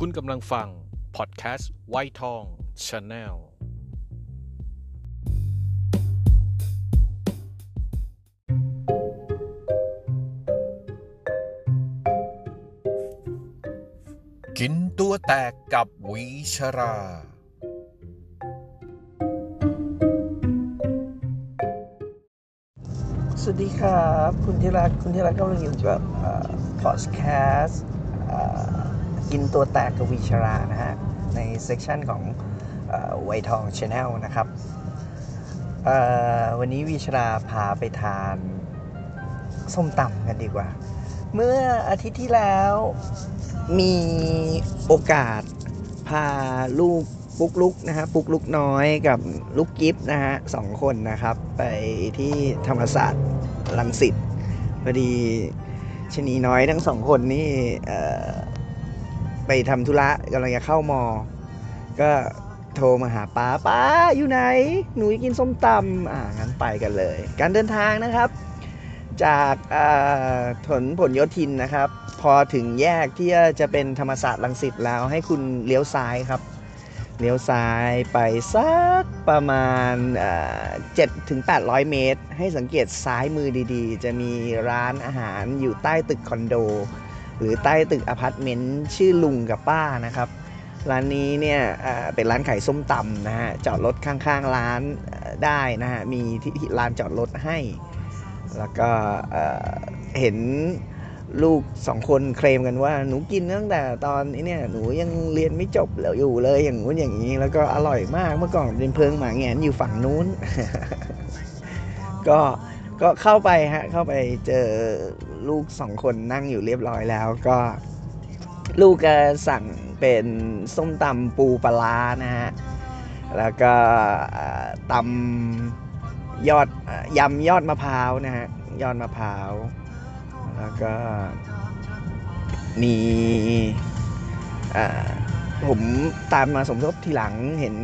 คุณกำลังฟัง พอดแคสต์ไวทอง Channel กินตัวแตกกับวิชรา สวัสดีครับ คุณที่รักคุณที่รักกำลังอยู่กับพอดแคสต์ กินตัวแตกกับวิชรานะฮะ ใน section ของไวทอง Channel นะครับ วันนี้วิชราพาไปทานส้มตำกันดีกว่า เมื่ออาทิตย์ที่แล้วมีโอกาสพาลูกปุกลุกนะฮะปุกลุกน้อยกับลูกกิฟนะฮะสองคนนะครับ ไปที่ธรรมศาสตร์ลังสิตพอดีชนีน้อยทั้งสองคนนี่เอ ไปทำธุระกำลังจะเข้ามอ ก็โทรมาหาป้าป้าอยู่ไหน หนูจะกินส้มตำอ่างั้นไปกันเลย การเดินทางนะครับ จากถนนผลโยธินนะครับ พอถึงแยกที่จะเป็นธรรมศาสตร์ลังสิตแล้วให้คุณเลี้ยวซ้ายครับเลี้ยวซ้ายไปสักประมาณเจ็ดถึง800เมตร ให้สังเกตซ้ายมือดีๆ จะมีร้านอาหารอยู่ใต้ตึกคอนโด หรือใต้ตึกอพาร์ตเมนต์ชื่อลุงกับป้านะครับร้านนี้เนี่ยเป็นร้านขายส้มตำนะฮะจอดรถข้างๆร้านได้นะฮะมีที่ลานจอดรถให้ แล้วก็เห็นลูกสองคนเคลมกันว่าหนูกินตั้งแต่ตอนนี้เนี่ยหนูยังเรียนไม่จบแล้วอยู่เลยอย่างงู้นอย่างนี้ แล้วก็อร่อยมากเมื่อก่อนเป็นเพิงหมาแหงนอยู่ฝั่งนู้น ก็ก็เข้าไปฮะเข้าไปเจอ ลูกสองคนนั่งอยู่เรียบร้อยแล้วก็ ลูกก็สั่งเป็นส้มตำปูปลานะฮะ แล้วก็ตำยอดยำยอดมะพร้าวนะฮะ ยอดมะพร้าว แล้วก็มีอ่าผมตามมาสมทบทีหลังเห็น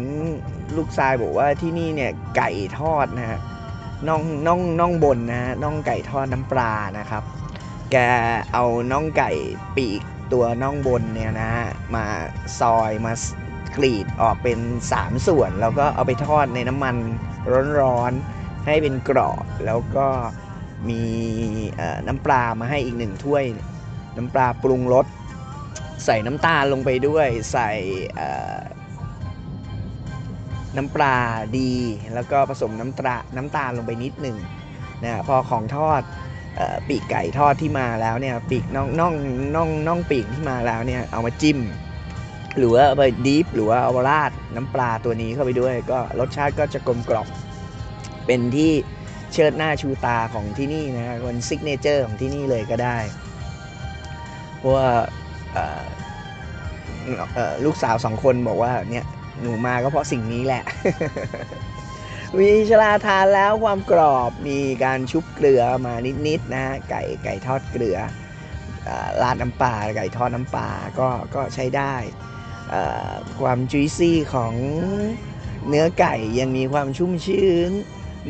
ลูกชายบอกว่าที่นี่เนี่ยไก่ทอดนะฮะน่องน่องน่องบนนะฮะน่องไก่ทอดน้ำปลานะครับ แกเอาน่องไก่ปีกตัวน่องบนเนี่ยนะฮะมาซอยมากรีดออกเป็น 3 ส่วน แล้วก็เอาไปทอดในน้ำมันร้อนๆให้เป็นกรอบแล้วก็มีน้ำปลามาให้อีกหนึ่งถ้วย น้ำปลาปรุงรสใส่น้ำตาลลงไปด้วยใส่น้ำปลาดี แล้วก็ผสมน้ำตาน้ำตาลลงไปนิดหนึ่งนะพอของทอด ปีกไก่ทอดที่มาแล้วเนี่ยปีกน่องน่องน่องน่องปีกที่มาแล้วเนี่ยเอามาจิ้ม หรือว่าเอาไป dip หรือว่าเอาราดน้ำปลาตัวนี้เข้าไปด้วย ก็รสชาติก็จะกลมกล่อมเป็นที่เชิดหน้าชูตาของที่นี่นะฮะเป็น signature ของที่นี่เลยก็ได้เพราะว่าลูกสาวสองคนบอกว่าเนี่ยหนูมาก็เพราะสิ่งนี้แหละ วิชลาทานแล้วความกรอบมีการชุบเกลือมานิดๆนะฮะไก่ไก่ทอดเกลือราดน้ำปลาไก่ทอดน้ำปลาก็ก็ใช้ได้ความจุยซี่ของเนื้อไก่ยังมีความชุ่มชื้น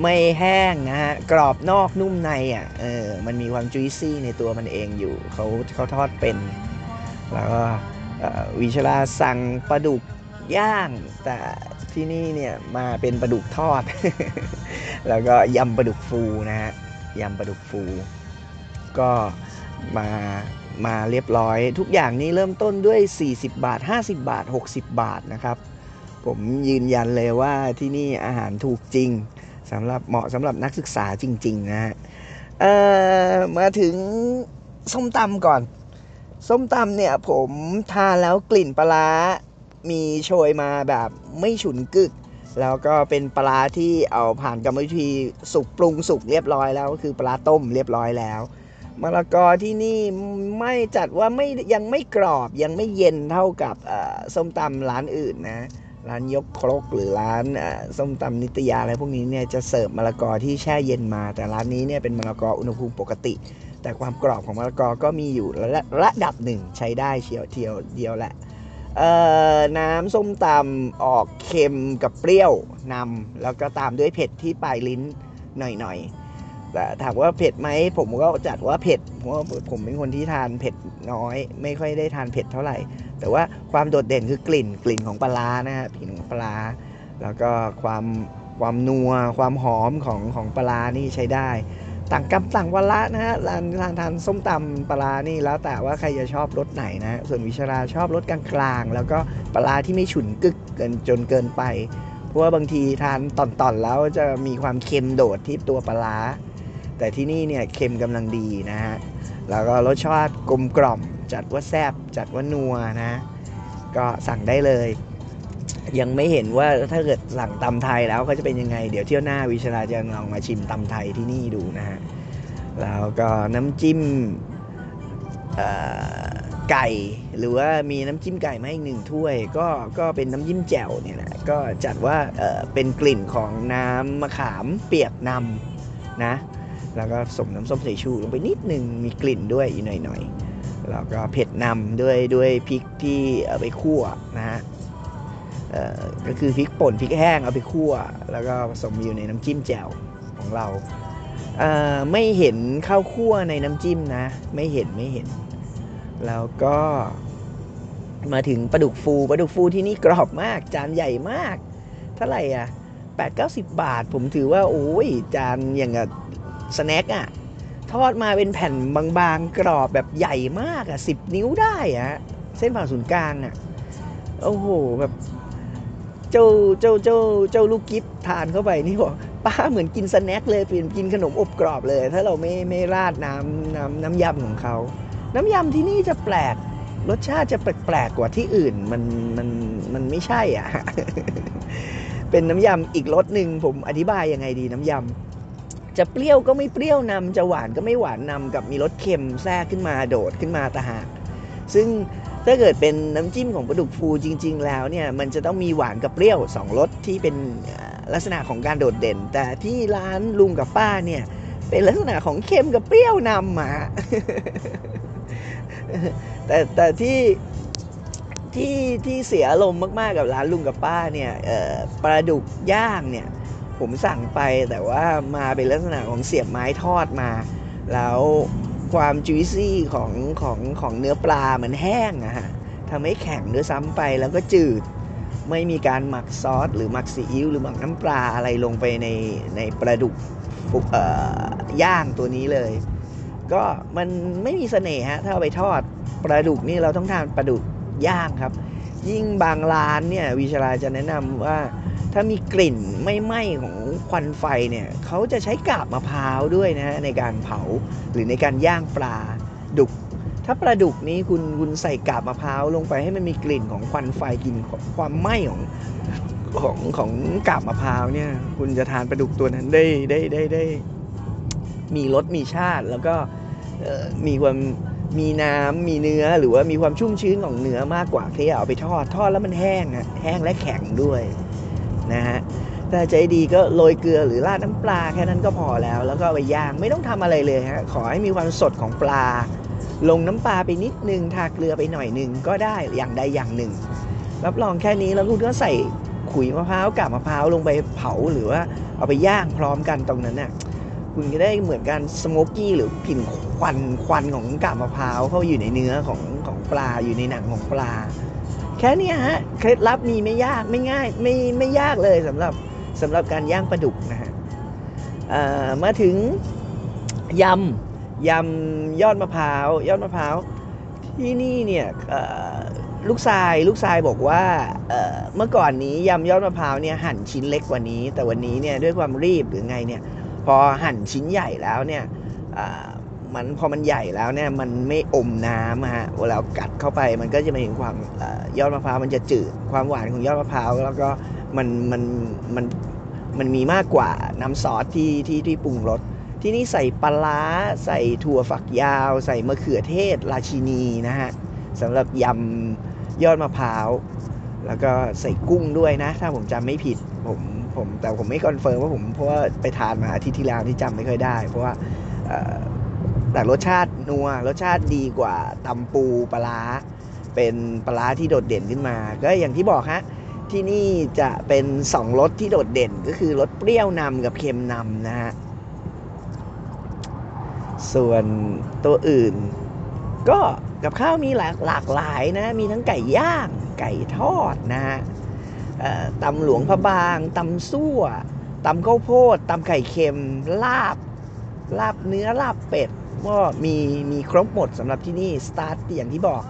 ไม่แห้งนะฮะกรอบนอกนุ่มในอะเออมันมีความจุยซี่ในตัวมันเองอยู่เขาเขาทอดเป็น แล้วก็วิชลาสั่งปลาดุกย่างแต่ ที่นี่เนี่ยมาเป็นปลาดุกทอด แล้วก็ยำปลาดุกฟูนะฮะยำปลาดุกฟู ก็มามาเรียบร้อย ทุกอย่างนี้เริ่มต้นด้วย 40 บาท 50 บาท 60 บาทนะครับ ผมยืนยันเลยว่าที่นี่อาหารถูกจริงสำหรับเหมาะสำหรับนักศึกษาจริง ๆ นะฮะมาถึงส้มตำก่อน ส้มตำเนี่ยผมทานแล้วกลิ่นปลาร้า มีโชยมาแบบไม่ฉุนกึก แล้วก็เป็นปลาที่เอาผ่านกรรมวิธีสุกปรุงสุกเรียบร้อยแล้วก็คือปลาต้มเรียบร้อยแล้วมะละกอที่นี่ไม่จัดว่าไม่ยังไม่กรอบยังไม่เย็นเท่ากับส้มตำร้านอื่นนะร้านยกครกหรือร้านส้มตำนิตยาอะไรพวกนี้เนี่ยจะเสิร์ฟมะละกอที่แช่เย็นมา แต่ร้านนี้เนี่ยเป็นมะละกออุณหภูมิปกติ แต่ความกรอบของมะละกอก็มีอยู่ระระดับหนึ่งใช้ได้เชียวเทียวเดียวแหละ น้ำส้มตำออกเค็มกับเปรี้ยวนำแล้วก็ตามด้วยเผ็ดที่ปลายลิ้นหน่อยๆแต่ถามว่าเผ็ดไหมผมก็จัดว่าเผ็ดเพราะว่าผมเป็นคนที่ทานเผ็ดน้อย ไม่ค่อยได้ทานเผ็ดเท่าไหร่ แต่ว่าความโดดเด่นคือกลิ่นกลิ่นของปลานะฮะกลิ่นของปลา แล้วก็ความความนัวความหอมของของปลานี่ใช้ได้ ต่างกรรมต่างวาระนะฮะร้านทานทานส้มตำปลานี่แล้วแต่ว่าใครจะชอบรสไหนนะส่วนวิชราชอบรสกลางๆ แล้วก็ปลาร้าที่ไม่ฉุนกึกเกินจนเกินไป เพราะว่าบางทีทานตอนๆแล้วจะมีความเค็มโดดที่ตัวปลาร้าแต่ที่นี่เนี่ยเค็มกำลังดีนะฮะแล้วก็รสชาติกลมกล่อม จัดว่าแซบจัดว่านัวนะ ก็สั่งได้เลย ยังไม่เห็นว่าถ้าเกิดสั่งตำไทยแล้วเขาจะเป็นยังไง เดี๋ยวเที่ยวหน้าวิชาจะลองมาชิมตำไทยที่นี่ดูนะฮะ แล้วก็น้ำจิ้มไก่หรือว่ามีน้ำจิ้มไก่มาอีกหนึ่งถ้วย ก็ก็เป็นน้ำจิ้มแจ่วเนี่ยแหละก็จัดว่าเป็นกลิ่นของน้ำมะขามเปียกนำนะแล้วก็สมน้ำส้มสายชูลงไปนิดนึงมีกลิ่นด้วยอีกหน่อยๆแล้วก็เผ็ดนำด้วยด้วยพริกที่เอาไปคั่วนะฮะ ก็คือพริกป่นพริกแห้งเอาไปคั่ว แล้วก็ผสมอยู่ในน้ำจิ้มแจ่วของเราเไม่เห็นข้าวคั่วในน้ำจิ้มนะ ไม่เห็นไม่เห็น แล้วก็มาถึงปลาดุกฟูปลาดุกฟูที่นี่กรอบมาก จานใหญ่มาก เท่าไหร่อะ8 9 0บาท ผมถือว่าโอ้ยจานอย่างกับสแน็คอะทอดมาเป็นแผ่นบางๆ กรอบแบบใหญ่มากอะสิบนิ้วได้อะเส้นผ่าศูนย์กลางอะโอ้โหแบบ เจ้าเจ้าเจ้าเจ้าลูกกิฟทานเข้าไปนี่บอกป้าเหมือนกินสแน็คเลยเปลี่ยนกินขนมอบกรอบเลย ถ้าเราไม่ไม่ราดน้ำน้ำน้ำยำของเขา น้ำยำที่นี่จะแปลก รสชาติจะแปลกๆกว่าที่อื่นมันมันมันไม่ใช่อะ เป็นน้ำยำอีกรสหนึ่งผมอธิบายยังไงดีน้ำยำจะเปรี้ยวก็ไม่เปรี้ยวนำจะหวานก็ไม่หวานนำกับมีรสเค็มแทรกขึ้นมาโดดขึ้นมาตาหาก ซึ่งถ้าเกิดเป็นน้ำจิ้มของปลาดุกฟูจริง ๆ แล้วเนี่ยมันจะต้องมีหวานกับเปรี้ยวสองรสที่เป็นลักษณะของการโดดเด่น แต่ที่ร้านลุงกับป้าเนี่ยเป็นลักษณะของเค็มกับเปรี้ยวนำมาแต่แต่ที่ที่ที่เสียอารมณ์มาก ๆ กับร้านลุงกับป้าเนี่ยปลาดุกย่างเนี่ยผมสั่งไปแต่ว่ามาเป็นลักษณะของเสียบไม้ทอดมา แล้ว ความจุยซี่ของของของเนื้อปลามันแห้งอะฮะทำให้แข็งด้วยซ้ำไปแล้วก็จืด ไม่มีการหมักซอส หรือหมักซีอิ๊วหรือหมักน้ำปลาอะไรลงไปในในปลาดุกฟุเอ่อย่างตัวนี้เลย ก็มันไม่มีเสน่ห์ฮะถ้าเอาไปทอดปลาดุกนี่เราต้องทานปลาดุกย่างครับ ยิ่งบางร้านเนี่ยวิชาลาจะแนะนำว่า ถ้ามีกลิ่นไม่ไหม้ของควันไฟเนี่ยเขาจะใช้กาบมะพร้าวด้วยนะฮะในการเผาหรือในการย่างปลาดุก ถ้าปลาดุกนี้คุณคุณใส่กาบมะพร้าวลงไปให้มันมีกลิ่นของควันไฟกลิ่นความไหม้ของของของกาบมะพร้าวเนี่ยคุณจะทานปลาดุกตัวนั้นได้ได้ได้ได้มีรสมีชาติแล้วก็มีความมีน้ำมีเนื้อหรือว่ามีความชุ่มชื้นของเนื้อมากกว่าที่เอาไปทอดทอดแล้วมันแห้งอะแห้งและแข็งด้วย นะฮะถ้าใจดีก็โรยเกลือหรือราดน้ำปลาแค่นั้นก็พอแล้ว แล้วก็ไปย่างไม่ต้องทำอะไรเลยฮะขอให้มีความสดของปลา ลงน้ำปลาไปนิดนึงทาเกลือไปหน่อยหนึ่งก็ได้อย่างใดอย่างหนึ่ง รับรองแค่นี้แล้วคุณก็ใส่ขุยมะพร้าวกับมะพร้าวลงไปเผาหรือว่าเอาไปย่างพร้อมกันตรงนั้นน่ะคุณก็ได้เหมือนการสโมกกี้หรือกลิ่นควันควันของกาบมะพร้าวเข้าอยู่ในเนื้อของของปลาอยู่ในหนังของปลา แค่นี้ฮะเคล็ดลับมีไม่ยากไม่ง่ายไม่ไม่ยากเลยสำหรับสำหรับการย่างปลาดุกนะฮะเอ่อมาถึงยำยำยอดมะพร้าวยอดมะพร้าวที่นี่เนี่ยลูกชายลูกชายบอกว่าเออเมื่อก่อนนี้ยำยอดมะพร้าวเนี่ยหั่นชิ้นเล็กกว่านี้ แต่วันนี้เนี่ยด้วยความรีบหรือไงเนี่ยพอหั่นชิ้นใหญ่แล้วเนี่ย มันพอมันใหญ่แล้วเนี่ยมันไม่อมน้ำอะฮะเวลากัดเข้าไปมันก็จะม่เห็นความอยอดมะพร้าวมันจะจืดความหวานของยอดมะพร้าวแล้วก็มันมันมันมันมีมากกว่าน้ำซอสที่ที่ที่ปรุงรสที่นี่ใส่ปลาร้าใส่ถั่วฝักยาว ใส่มะเขือเทศราชินีนะฮะสำหรับยำยอดมะพร้าว แล้วก็ใส่กุ้งด้วยนะ ถ้าผมจำไม่ผิดผมผมแต่ผมไม่ confirm ว่าผมเพราะว่าไปทานมาอาทิตย์ที่แล้วที่จำไม่ค่อยได้ เพราะว่า แต่รสชาตินัวรสชาติดีกว่าตำปูปลาเป็นปลาที่โดดเด่นขึ้นมา ก็อย่างที่บอกฮะที่นี่จะเป็นสองรสที่โดดเด่นก็คือรสเปรี้ยวนำกับเค็มนำนะฮะส่วนตัวอื่น ก็กับข้าวมีหลากหลากหลายนะ มีทั้งไก่ย่างไก่ทอดนะฮะตำหลวงพระบางตำซั่วตำข้าวโพดตำไข่เค็มลาบ ลาบเนื้อลาบเป็ด ก็มีมีครบหมดสำหรับที่นี่สตาร์ทอย่างที่บอก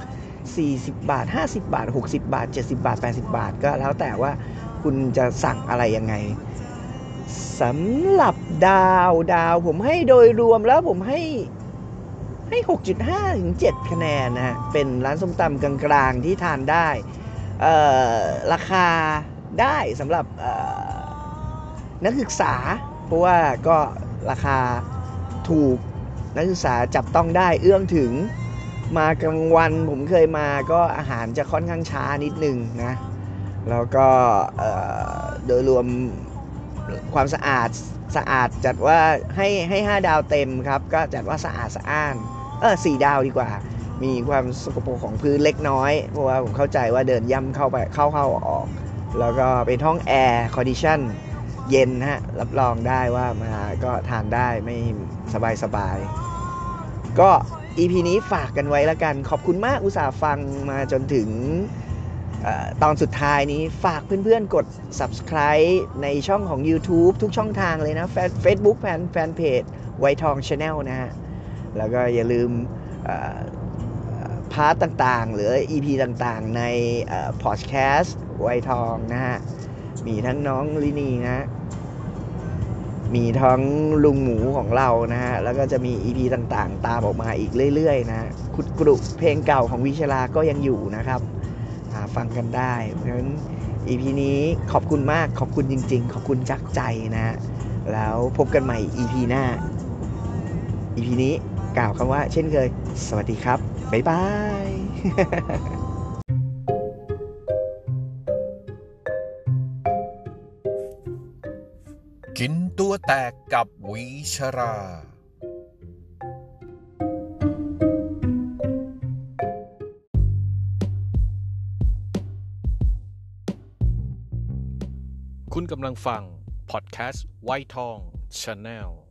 40 บาท 50 บาท 60 บาท 70 บาท 80 บาท ก็แล้วแต่ว่าคุณจะสั่งอะไรยังไงสำหรับดาวดาวผมให้โดยรวมแล้วผมให้ให้ 6.5 ถึง 7 คะแนนนะฮะ เป็นร้านส้มตำกลางๆที่ทานได้เออราคาได้สำหรับนักศึกษา เพราะว่าก็ราคาถูก นักศึกษาจับต้องได้เอื้อมถึงมากลางวันผมเคยมาก็อาหารจะค่อนข้างช้านิดนึงนะแล้วก็โดยรวมความสะอาดสะอาดจัดว่าให้ให้ 5 ดาวเต็มครับ ก็จัดว่าสะอาดสะอ้านเออสี่ดาวดีกว่า มีความสกปรกของพื้นเล็กน้อย เพราะว่าผมเข้าใจว่าเดินย่ำเข้าไปเข้าเข้าออก แล้วก็เป็นห้อง air condition เย็นนะฮะรับรองได้ว่ามาก็ทานได้ไม่สบายสบายก็ EP นี้ฝากกันไว้แล้วกัน ขอบคุณมากอุตส่าห์ฟังมาจนถึงตอนสุดท้ายนี้ฝากเพื่อนๆ กด subscribe ในช่องของ YouTube ทุกช่องทางเลยนะแฟน Facebook แฟนแฟนเพจไวทอง Channel นะฮะ แล้วก็อย่าลืม part ต่างๆ หรือ EP ต่างๆ ในพอดแคสต์ไวทองนะฮะ มีทั้งน้องลินีนะมีทั้งลุงหมูของเรานะฮะ แล้วก็จะมี EP ต่างๆ ตามออกมาอีกเรื่อยๆ นะขุดกรุเพลงเก่าของวิชราก็ยังอยู่นะครับหาฟังกันได้ เพราะฉะนั้น EP นี้ขอบคุณมาก ขอบคุณจริง ๆ ขอบคุณจากใจนะฮะ แล้วพบกันใหม่ EP หน้า EP นี้กล่าวคำว่าเช่นเคย สวัสดีครับ บ๊ายบาย กินตัวแตกกับวิชรา คุณกำลังฟัง พอดแคสต์ไวท์ทองชาแนล